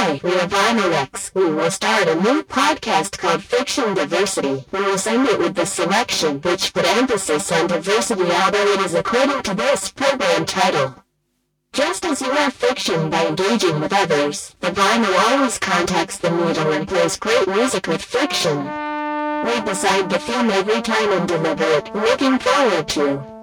We are Vinylex. We will start a new podcast called Fiction Diversity. We will send it with the selection, which put emphasis on diversity although it is according to this program title. Just as you are fiction by engaging with others, the vinyl always contacts the needle and plays great music with fiction. We decide the theme every time and deliver it, looking forward to.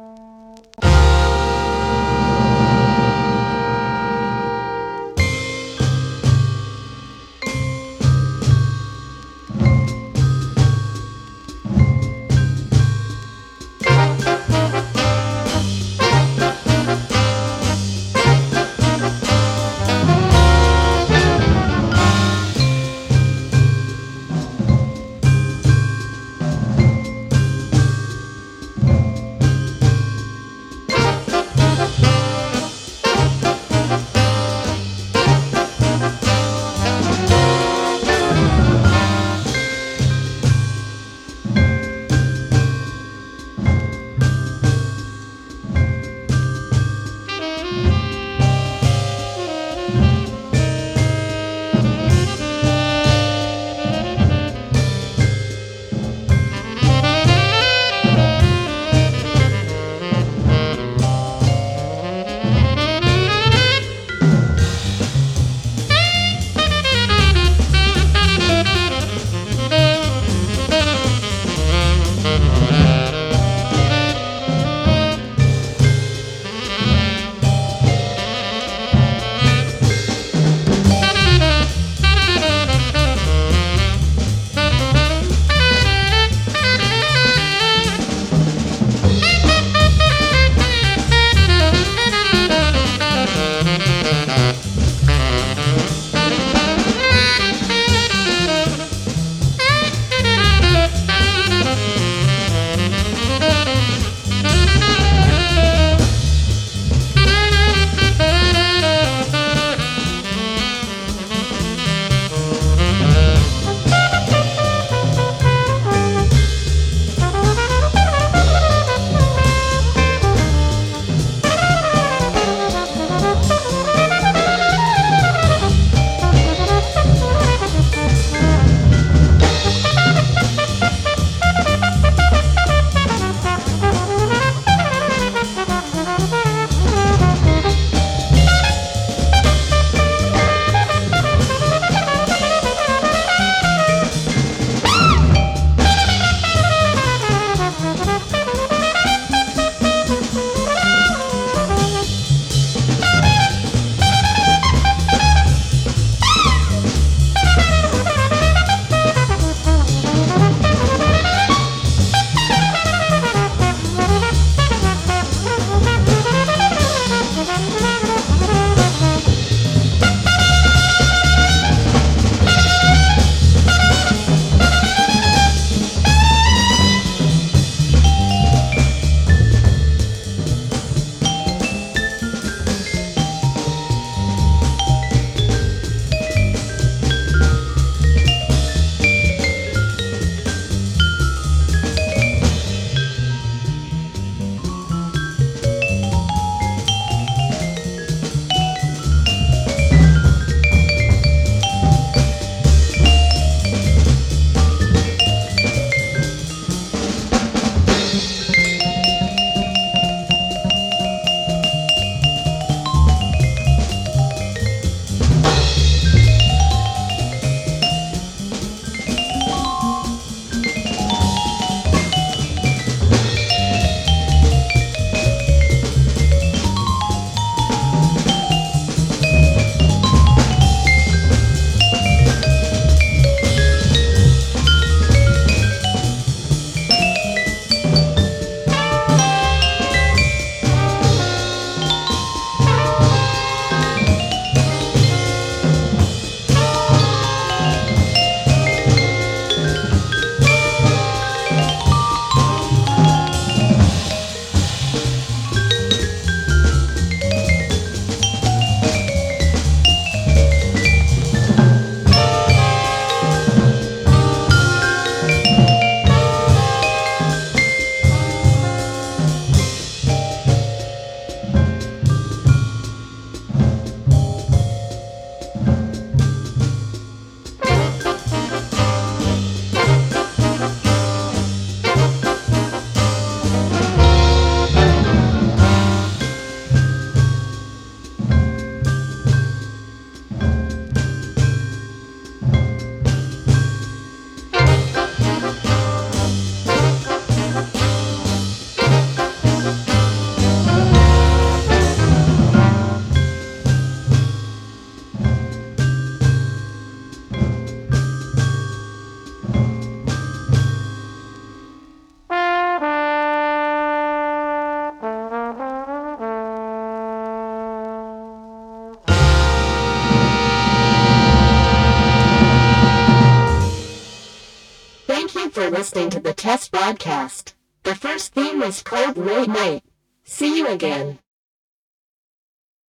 For listening to the test broadcast. The first theme was called Late Night. See you again.